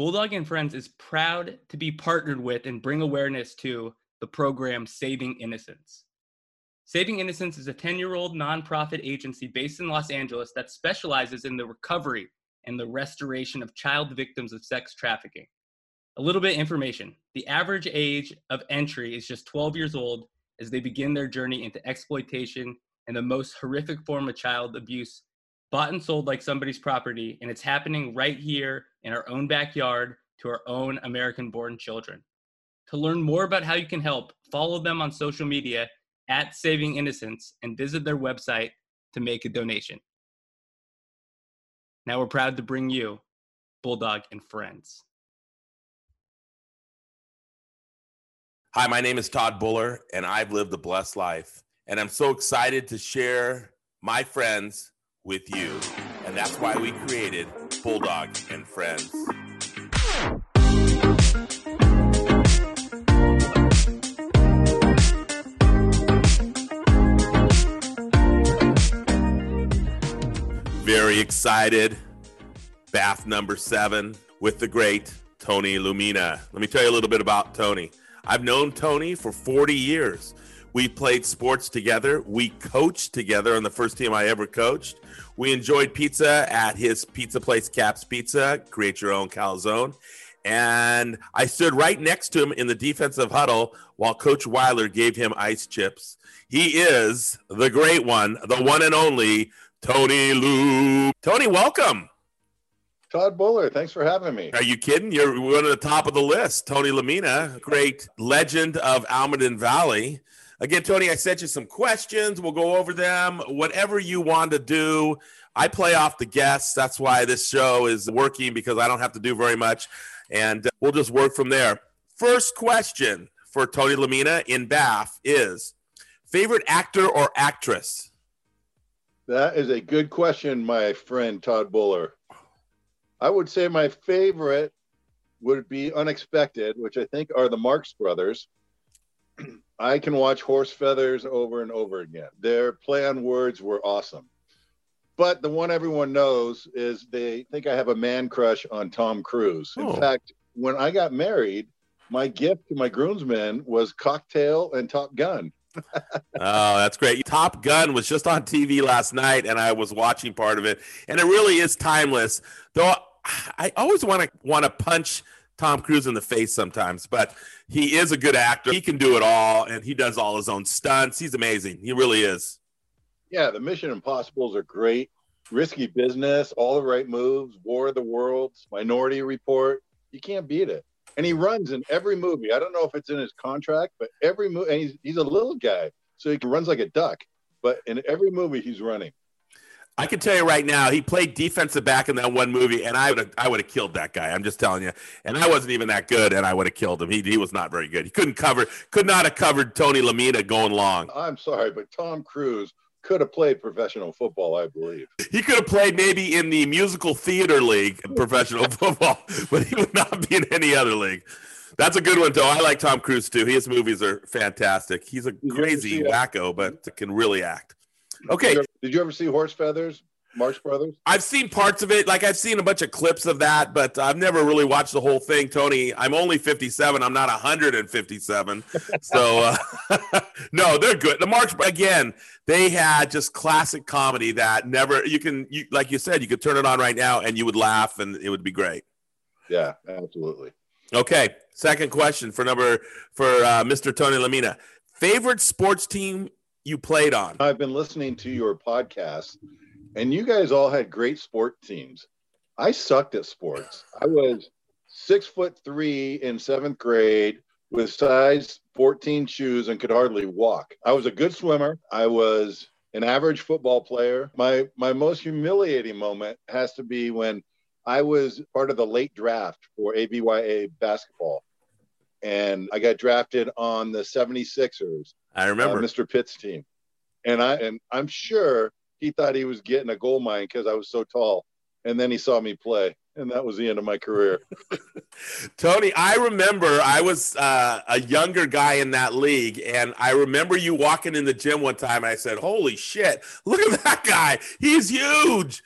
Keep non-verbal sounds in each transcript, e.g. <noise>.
Bulldog and Friends is proud to be partnered with and bring awareness to the program Saving Innocence. Saving Innocence is a 10 year old nonprofit agency based in Los Angeles that specializes in the recovery and the restoration of child victims of sex trafficking. A little bit of information the average age of entry is just 12 years old as they begin their journey into exploitation and the most horrific form of child abuse bought and sold like somebody's property, and it's happening right here in our own backyard to our own American born children. To learn more about how you can help, follow them on social media at Saving Innocence and visit their website to make a donation. Now we're proud to bring you Bulldog and Friends. Hi, my name is Todd Buller, and I've lived a blessed life. And I'm so excited to share my friends with you. And that's why we created Bulldog and Friends. Very excited. Bath number seven with the great Tony Lamina. Let me tell you a little bit about Tony. I've known Tony for 40 years. We played sports together. We coached together on the first team I ever coached. We enjoyed pizza at his pizza place, Caps Pizza. Create your own calzone. And I stood right next to him in the defensive huddle while Coach Weiler gave him ice chips. He is the great one, the one and only Tony Lou. Tony, welcome. Todd Buller, thanks for having me. Are you kidding? You're one of the top of the list. Tony Lamina, great legend of Almaden Valley. Again, Tony, I sent you some questions. We'll go over them. Whatever you want to do. I play off the guests. That's why this show is working because I don't have to do very much. And uh, we'll just work from there. First question for Tony Lamina in Bath is favorite actor or actress? That is a good question, my friend Todd Buller. I would say my favorite would be Unexpected, which I think are the Marx Brothers. I can watch Horse Feathers over and over again. Their play on words were awesome. But the one everyone knows is they think I have a man crush on Tom Cruise. In Oh. fact, when I got married, my gift to my groomsmen was Cocktail and Top Gun. <laughs> oh, that's great. Top Gun was just on TV last night, and I was watching part of it, and it really is timeless. Though I always want to want to punch Tom Cruise in the face sometimes, but he is a good actor. He can do it all, and he does all his own stunts. He's amazing. He really is. Yeah, the Mission Impossibles are great. Risky Business, All the Right Moves, War of the Worlds, Minority Report. You can't beat it. And he runs in every movie. I don't know if it's in his contract, but every movie, and he's, he's a little guy, so he runs like a duck. But in every movie, he's running. I can tell you right now, he played defensive back in that one movie, and I would have I would have killed that guy. I'm just telling you. And I wasn't even that good, and I would have killed him. He he was not very good. He couldn't cover, could not have covered Tony Lamina going long. I'm sorry, but Tom Cruise could have played professional football, I believe. He could have played maybe in the musical theater league <laughs> professional football, but he would not be in any other league. That's a good one, though. I like Tom Cruise too. His movies are fantastic. He's a crazy wacko, but can really act. Okay, Did you, ever, did you ever see Horse Feathers, Marx Brothers? I've seen parts of it. Like I've seen a bunch of clips of that, but I've never really watched the whole thing. Tony, I'm only 57. I'm not 157. <laughs> So uh, <laughs> no, they're good. The Marx again, they had just classic comedy that never you can you like you said, you could turn it on right now and you would laugh and it would be great. Yeah, absolutely. Okay, second question for number for uh, Mr. Tony Lamina. Favorite sports team you played on? I've been listening to your podcast, and you guys all had great sport teams. I sucked at sports. I was six foot three in seventh grade with size 14 shoes and could hardly walk. I was a good swimmer. I was an average football player. My my most humiliating moment has to be when I was part of the late draft for ABYA basketball. And I got drafted on the 76ers I uh, remember. Mr. Pitt's team, and I and I'm sure he thought he was getting a gold mine because I was so tall, and then he saw me play, and that was the end of my career. <laughs> Tony, I remember I was uh, a younger guy in that league, and I remember you walking in the gym one time, and I said, "Holy shit! Look at that guy! He's huge."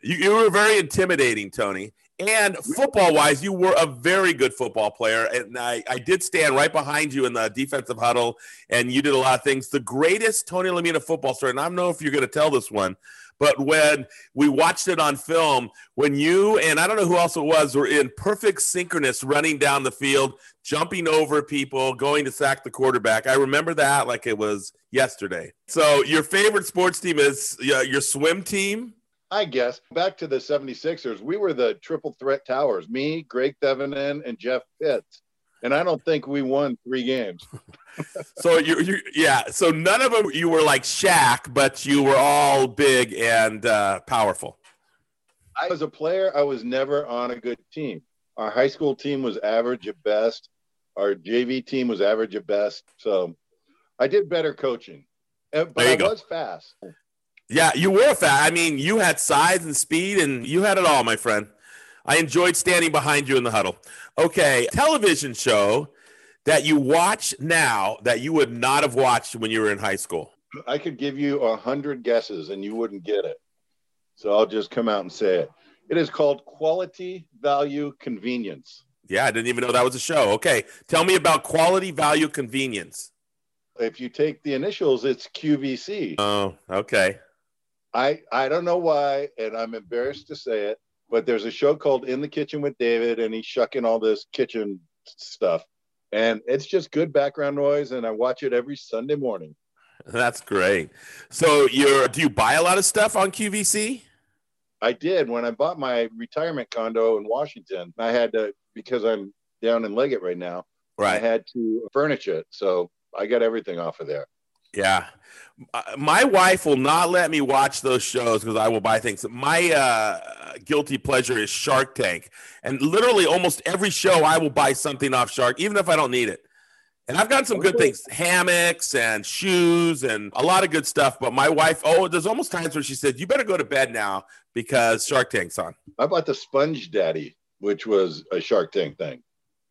You, you were very intimidating, Tony. And football wise, you were a very good football player. And I, I did stand right behind you in the defensive huddle, and you did a lot of things. The greatest Tony Lamina football story, and I don't know if you're going to tell this one, but when we watched it on film, when you and I don't know who else it was were in perfect synchronous running down the field, jumping over people, going to sack the quarterback. I remember that like it was yesterday. So, your favorite sports team is uh, your swim team? I guess back to the 76ers, we were the triple threat towers me, Greg Thevenin, and Jeff Pitts. And I don't think we won three games. <laughs> so you, you, yeah. So none of them you were like Shaq, but you were all big and uh, powerful. I was a player. I was never on a good team. Our high school team was average at best. Our JV team was average at best. So I did better coaching, but I go. was fast. Yeah, you were fat. I mean, you had size and speed, and you had it all, my friend. I enjoyed standing behind you in the huddle. Okay, television show that you watch now that you would not have watched when you were in high school. I could give you a hundred guesses and you wouldn't get it. So I'll just come out and say it. It is called Quality Value Convenience. Yeah, I didn't even know that was a show. Okay, tell me about Quality Value Convenience. If you take the initials, it's QVC. Oh, okay. I I don't know why, and I'm embarrassed to say it, but there's a show called In the Kitchen with David, and he's shucking all this kitchen stuff, and it's just good background noise, and I watch it every Sunday morning. That's great. So you're do you buy a lot of stuff on QVC? I did when I bought my retirement condo in Washington. I had to because I'm down in Leggett right now. Right. I had to furnish it, so I got everything off of there. Yeah. Uh, my wife will not let me watch those shows because I will buy things. My uh, guilty pleasure is Shark Tank. And literally almost every show I will buy something off Shark, even if I don't need it. And I've gotten some good things hammocks and shoes and a lot of good stuff. But my wife, oh, there's almost times where she said, You better go to bed now because Shark Tank's on. I bought the Sponge Daddy, which was a Shark Tank thing.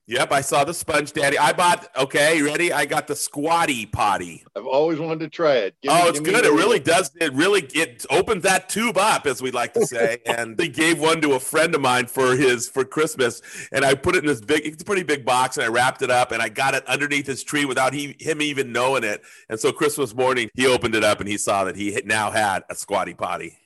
Yep, I saw the Sponge Daddy. I bought. Okay, ready? I got the Squatty Potty. I've always wanted to try it. Give oh, me, it's good. It really does. It really it opens that tube up, as we like to say. <laughs> and they gave one to a friend of mine for his for Christmas, and I put it in this big. It's a pretty big box, and I wrapped it up, and I got it underneath his tree without he him even knowing it. And so Christmas morning, he opened it up, and he saw that he now had a Squatty Potty.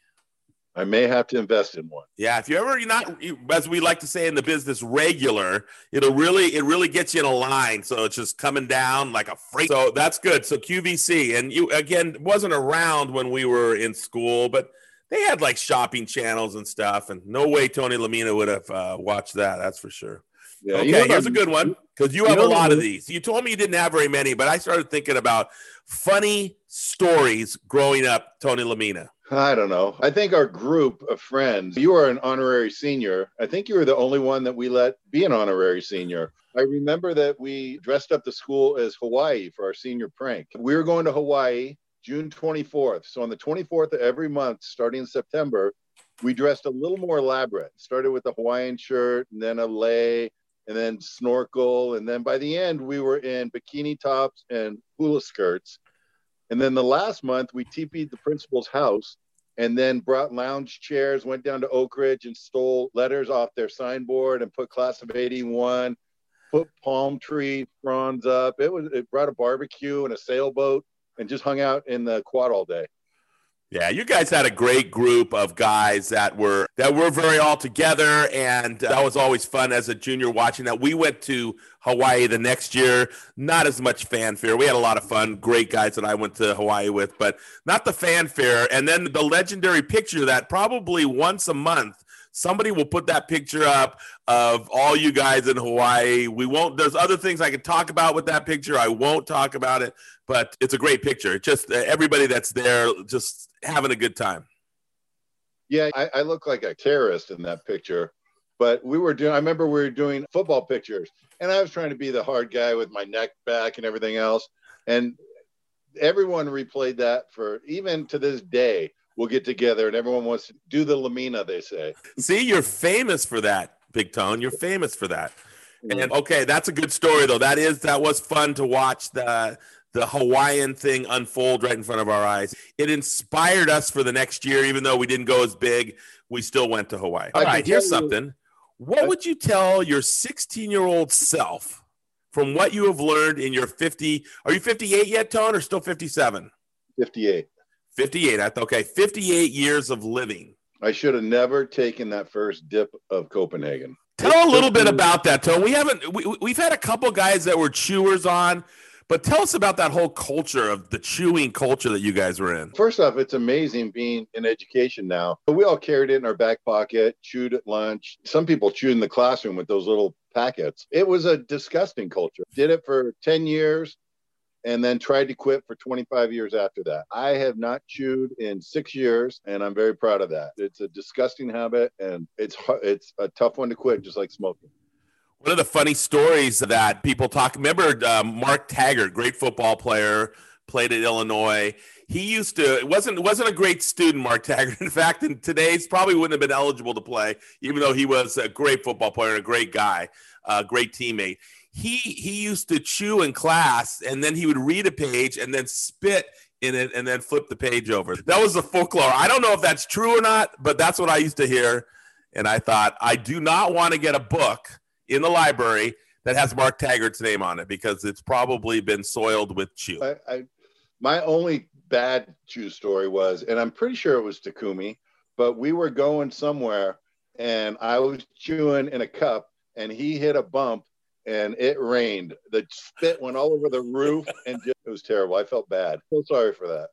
I may have to invest in one. Yeah, if you ever you're not as we like to say in the business regular, it'll really it really gets you in a line. So it's just coming down like a freight. So that's good. So QVC and you again wasn't around when we were in school, but they had like shopping channels and stuff. And no way Tony Lamina would have uh, watched that. That's for sure. Yeah, okay, you know here's a good one because you have you know a lot of these. You told me you didn't have very many, but I started thinking about funny stories growing up, Tony Lamina. I don't know. I think our group of friends, you are an honorary senior. I think you were the only one that we let be an honorary senior. I remember that we dressed up the school as Hawaii for our senior prank. We were going to Hawaii June 24th. So on the 24th of every month, starting in September, we dressed a little more elaborate. Started with a Hawaiian shirt and then a lei and then snorkel. And then by the end, we were in bikini tops and hula skirts. And then the last month, we TP'd the principal's house and then brought lounge chairs, went down to Oak Ridge and stole letters off their signboard and put class of 81, put palm tree fronds up. It was it brought a barbecue and a sailboat and just hung out in the quad all day. Yeah, you guys had a great group of guys that were that were very all together, and that was always fun as a junior watching that. We went to Hawaii the next year, not as much fanfare. We had a lot of fun, great guys that I went to Hawaii with, but not the fanfare. And then the legendary picture that probably once a month somebody will put that picture up of all you guys in Hawaii. We won't, there's other things I could talk about with that picture. I won't talk about it, but it's a great picture. just uh, everybody that's there just having a good time. Yeah, I, I look like a terrorist in that picture. But we were doing, I remember we were doing football pictures, and I was trying to be the hard guy with my neck back and everything else. And everyone replayed that for even to this day. We'll get together, and everyone wants to do the Lamina. They say. See, you're famous for that, Big Tone. You're famous for that. And okay, that's a good story though. That is that was fun to watch the the Hawaiian thing unfold right in front of our eyes. It inspired us for the next year, even though we didn't go as big. We still went to Hawaii. All right, here's something. What would you tell your 16 year old self from what you have learned in your 50? Are you 58 yet, Tone, or still 57? 58. 58. I thought, okay, 58 years of living. I should have never taken that first dip of Copenhagen. Tell a little bit about that, Tone. We haven't, we, we've had a couple guys that were chewers on. But tell us about that whole culture of the chewing culture that you guys were in. First off, it's amazing being in education now. We all carried it in our back pocket, chewed at lunch. Some people chewed in the classroom with those little packets. It was a disgusting culture. Did it for 10 years and then tried to quit for 25 years after that. I have not chewed in 6 years and I'm very proud of that. It's a disgusting habit and it's it's a tough one to quit just like smoking. One of the funny stories that people talk. Remember uh, Mark Taggart, great football player, played at Illinois. He used to it wasn't wasn't a great student, Mark Taggart. <laughs> In fact, in today's probably wouldn't have been eligible to play, even though he was a great football player a great guy, a great teammate. He he used to chew in class, and then he would read a page and then spit in it and then flip the page over. That was the folklore. I don't know if that's true or not, but that's what I used to hear. And I thought, I do not want to get a book in the library that has Mark Taggart's name on it because it's probably been soiled with chew. I, I, my only bad chew story was, and I'm pretty sure it was Takumi, but we were going somewhere and I was chewing in a cup and he hit a bump and it rained. The spit went all over the roof and just, it was terrible. I felt bad. So sorry for that.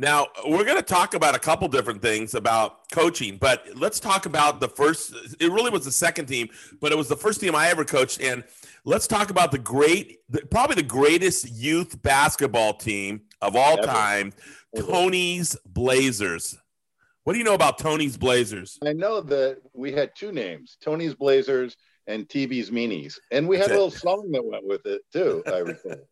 Now, we're going to talk about a couple different things about coaching, but let's talk about the first. It really was the second team, but it was the first team I ever coached. And let's talk about the great, probably the greatest youth basketball team of all ever. time, ever. Tony's Blazers. What do you know about Tony's Blazers? I know that we had two names Tony's Blazers and TV's Meanies. And we had a little song that went with it too, I <laughs> recall.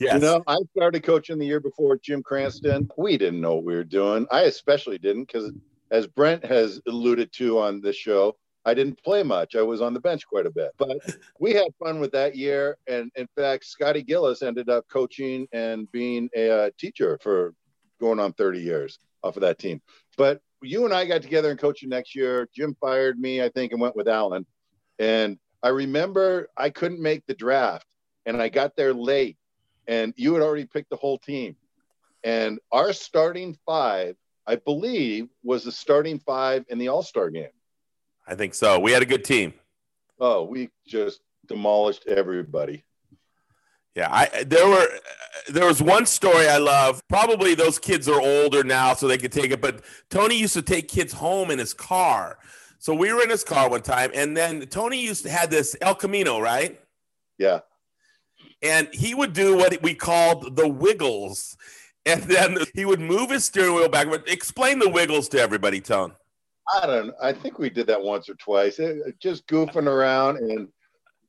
yes. You know, I started coaching the year before Jim Cranston. We didn't know what we were doing. I especially didn't because, as Brent has alluded to on this show, I didn't play much. I was on the bench quite a bit, but <laughs> we had fun with that year. And in fact, Scotty Gillis ended up coaching and being a uh, teacher for going on 30 years off of that team. But you and I got together and coaching next year. Jim fired me, I think, and went with Alan. And I remember I couldn't make the draft and I got there late and you had already picked the whole team. And our starting five, I believe, was the starting five in the All Star game. I think so. We had a good team. Oh, we just demolished everybody. Yeah, I there were there was one story I love. Probably those kids are older now, so they could take it. But Tony used to take kids home in his car. So we were in his car one time, and then Tony used to have this El Camino, right? Yeah. And he would do what we called the wiggles. <laughs> And then he would move his steering wheel back. Explain the wiggles to everybody, Tone. I don't I think we did that once or twice. It, just goofing around and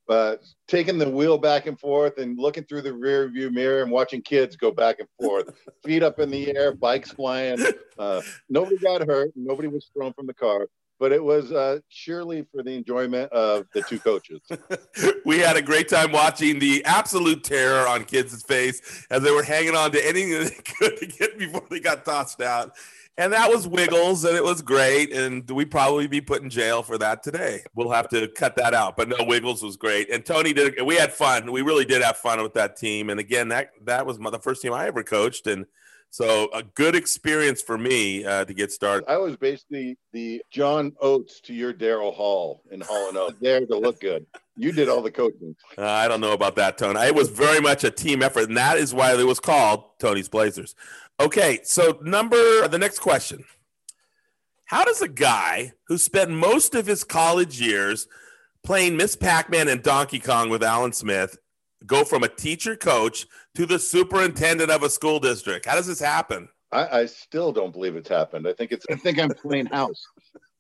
uh, taking the wheel back and forth and looking through the rear view mirror and watching kids go back and forth, <laughs> feet up in the air, bikes flying. Uh, nobody got hurt. Nobody was thrown from the car but it was uh, surely for the enjoyment of the two coaches. <laughs> we had a great time watching the absolute terror on kids' face as they were hanging on to anything they <laughs> could to get before they got tossed out. And that was Wiggles, and it was great. And we probably be put in jail for that today. We'll have to cut that out. But no, Wiggles was great, and Tony did. We had fun. We really did have fun with that team. And again, that that was my, the first team I ever coached, and so a good experience for me uh, to get started. I was basically the John Oates to your Daryl Hall in Hall and Oates, there to look good. You did all the coaching. Uh, I don't know about that, Tony. It was very much a team effort, and that is why it was called Tony's Blazers. Okay, so number the next question: How does a guy who spent most of his college years playing Miss Pac-Man and Donkey Kong with Alan Smith go from a teacher coach to the superintendent of a school district? How does this happen? I, I still don't believe it's happened. I think it's I think I'm playing house.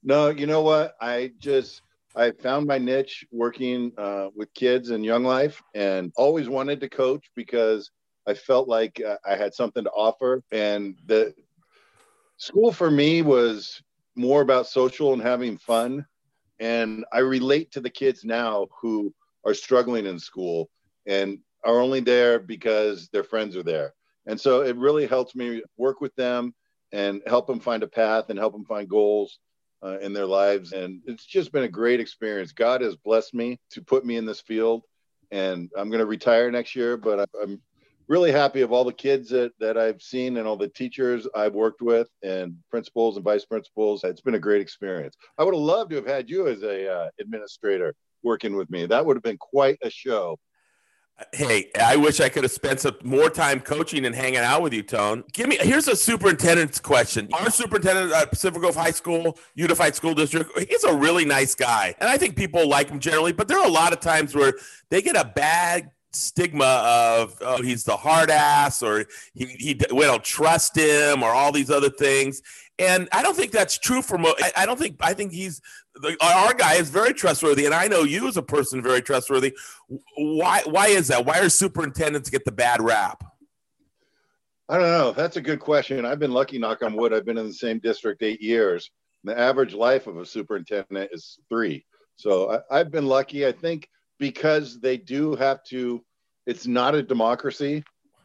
No, you know what? I just I found my niche working uh, with kids and young life, and always wanted to coach because I felt like uh, I had something to offer. And the school for me was more about social and having fun. And I relate to the kids now who are struggling in school and are only there because their friends are there. And so it really helps me work with them and help them find a path and help them find goals uh, in their lives. And it's just been a great experience. God has blessed me to put me in this field. And I'm going to retire next year, but I'm really happy of all the kids that, that I've seen and all the teachers I've worked with and principals and vice principals. It's been a great experience. I would have loved to have had you as a uh, administrator working with me. That would have been quite a show. Hey, I wish I could have spent some more time coaching and hanging out with you, Tone. Give me here's a superintendent's question. Our superintendent at Pacific Grove High School, Unified School District, he's a really nice guy. And I think people like him generally, but there are a lot of times where they get a bad stigma of oh, he's the hard ass or he, he we don't trust him or all these other things and i don't think that's true for mo I, I don't think i think he's our guy is very trustworthy and i know you as a person very trustworthy. Why why is that? Why are superintendents get the bad rap? I don't know. That's a good question. I've been lucky knock on wood. I've been in the same district eight years. The average life of a superintendent is three. So I, i've been lucky i think because they do have to it's not a democracy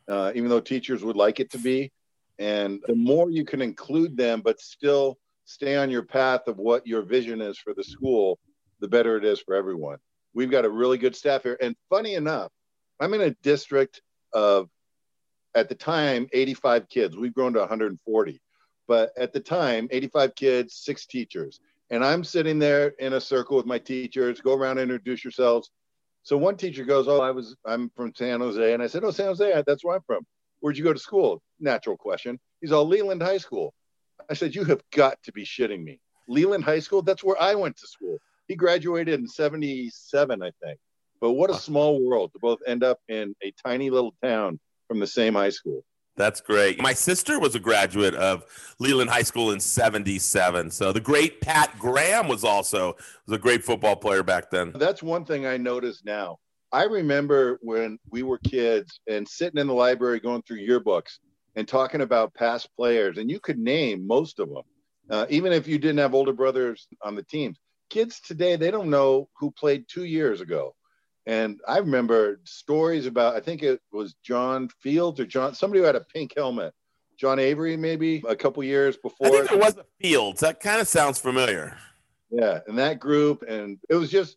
uh, even though teachers would like it to be. And the more you can include them but still stay on your path of what your vision is for the school the better it is for everyone we've got a really good staff here and funny enough i'm in a district of at the time 85 kids we've grown to 140 but at the time 85 kids six teachers and i'm sitting there in a circle with my teachers go around introduce yourselves so one teacher goes, "Oh, I was I'm from San Jose," and I said, "Oh, San Jose, that's where I'm from. Where'd you go to school?" Natural question. He's all Leland High School. I said, "You have got to be shitting me. Leland High School? That's where I went to school." He graduated in '77, I think. But what a small world to both end up in a tiny little town from the same high school. That's great. My sister was a graduate of Leland High School in 77. So the great Pat Graham was also was a great football player back then. That's one thing I notice now. I remember when we were kids and sitting in the library going through yearbooks and talking about past players, and you could name most of them, uh, even if you didn't have older brothers on the teams. Kids today, they don't know who played two years ago. And I remember stories about, I think it was John Fields or John, somebody who had a pink helmet. John Avery, maybe a couple years before. I think it was Fields. That kind of sounds familiar. Yeah. And that group, and it was just,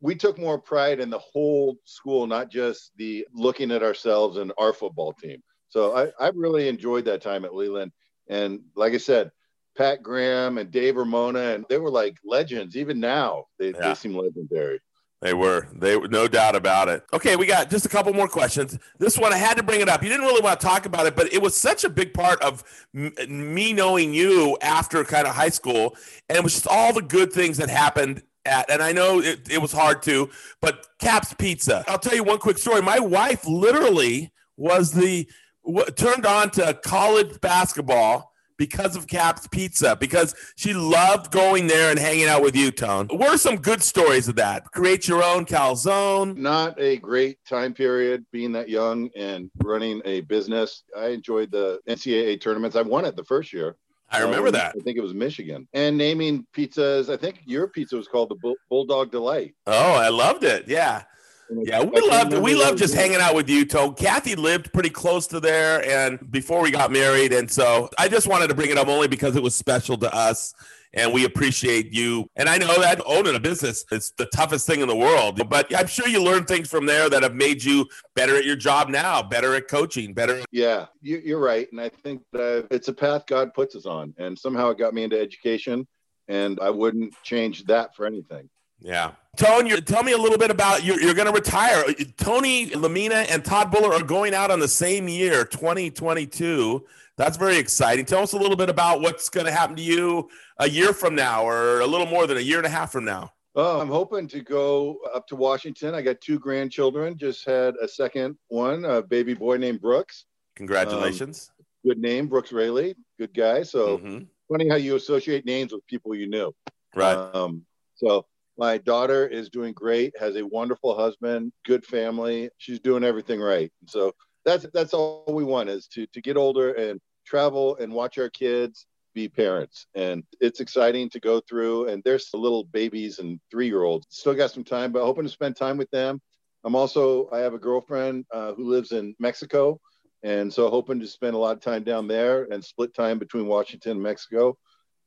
we took more pride in the whole school, not just the looking at ourselves and our football team. So I, I really enjoyed that time at Leland. And like I said, Pat Graham and Dave Ramona, and they were like legends. Even now, they, yeah. they seem legendary. They were. They were no doubt about it. Okay, we got just a couple more questions. This one I had to bring it up. You didn't really want to talk about it, but it was such a big part of m- me knowing you after kind of high school, and it was just all the good things that happened at. And I know it, it was hard to, but Caps Pizza. I'll tell you one quick story. My wife literally was the w- turned on to college basketball because of Cap's Pizza, because she loved going there and hanging out with you, Tone. What are some good stories of that? Create your own calzone. Not a great time period being that young and running a business. I enjoyed the NCAA tournaments. I won it the first year. I remember um, that. I think it was Michigan. And naming pizzas, I think your pizza was called the Bulldog Delight. Oh, I loved it. Yeah. Yeah, we loved we loved just hanging out with you, Toe. Kathy lived pretty close to there, and before we got married, and so I just wanted to bring it up only because it was special to us, and we appreciate you. And I know that owning a business is the toughest thing in the world, but I'm sure you learned things from there that have made you better at your job now, better at coaching, better. Yeah, you're right, and I think that it's a path God puts us on, and somehow it got me into education, and I wouldn't change that for anything. Yeah. Tony, tell me a little bit about you're, you're going to retire. Tony Lamina and Todd Buller are going out on the same year, 2022. That's very exciting. Tell us a little bit about what's going to happen to you a year from now or a little more than a year and a half from now. Oh, I'm hoping to go up to Washington. I got two grandchildren, just had a second one, a baby boy named Brooks. Congratulations. Um, good name, Brooks Rayleigh. Good guy. So mm-hmm. funny how you associate names with people you knew. Right. Um, so my daughter is doing great, has a wonderful husband, good family. She's doing everything right. So that's that's all we want is to to get older and travel and watch our kids be parents. And it's exciting to go through. And there's the little babies and three year olds. Still got some time, but hoping to spend time with them. I'm also I have a girlfriend uh, who lives in Mexico, and so hoping to spend a lot of time down there and split time between Washington and Mexico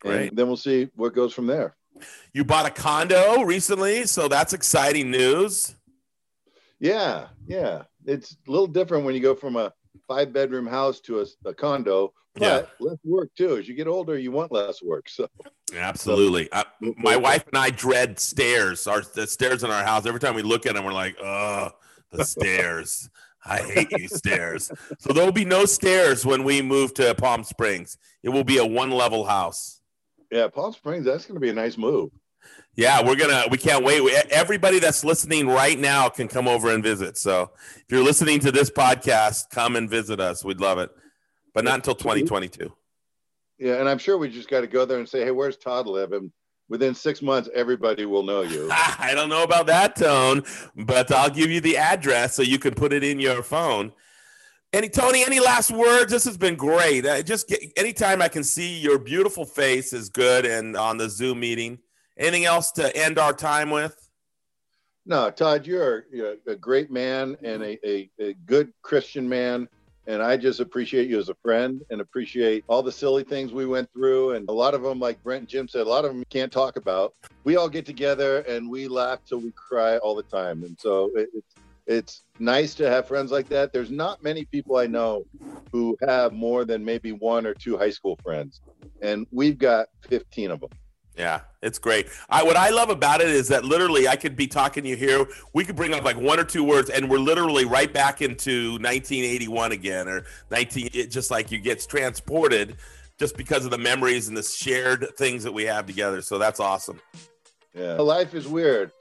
Great. And then we'll see what goes from there. You bought a condo recently, so that's exciting news. Yeah, yeah. It's a little different when you go from a five bedroom house to a, a condo, but Yeah. less work too. As you get older, you want less work. So Absolutely. I, uh, my wife and I dread stairs. Our the stairs in our house. Every time we look at them, we're like, "Oh, the <laughs> stairs! I hate you, stairs." So there will be no stairs when we move to Palm Springs. It will be a one-level house. Yeah, Palm Springs, that's going to be a nice move. Yeah, we're gonna. We can't wait. We, everybody that's listening right now can come over and visit. So if you're listening to this podcast, come and visit us. We'd love it, but not until 2022. Yeah, and I'm sure we just got to go there and say, "Hey, where's Todd live?" And within six months, everybody will know you. <laughs> I don't know about that tone, but I'll give you the address so you can put it in your phone. Any Tony, any last words? This has been great. Uh, just get, anytime I can see your beautiful face is good, and on the Zoom meeting. Anything else to end our time with? No, Todd, you're, you're a great man and a, a, a good Christian man. And I just appreciate you as a friend and appreciate all the silly things we went through. And a lot of them, like Brent and Jim said, a lot of them can't talk about. We all get together and we laugh till we cry all the time. And so it, it's, it's nice to have friends like that. There's not many people I know who have more than maybe one or two high school friends. And we've got 15 of them. Yeah, it's great. I what I love about it is that literally I could be talking to you here. We could bring up like one or two words, and we're literally right back into 1981 again, or 19. It just like you gets transported, just because of the memories and the shared things that we have together. So that's awesome. Yeah. Life is weird.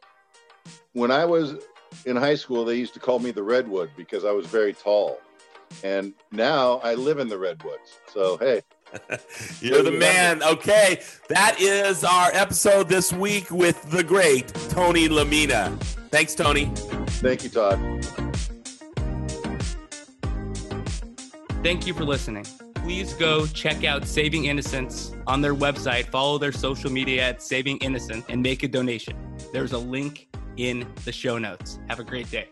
When I was in high school, they used to call me the Redwood because I was very tall. And now I live in the Redwoods. So, hey, <laughs> You're the man. Okay, that is our episode this week with the great Tony Lamina. Thanks, Tony. thank you, Todd. Thank you for listening. Please go check out Saving Innocence on their website, follow their social media at Saving Innocent, and make a donation. There's a link in the show notes. Have a great day.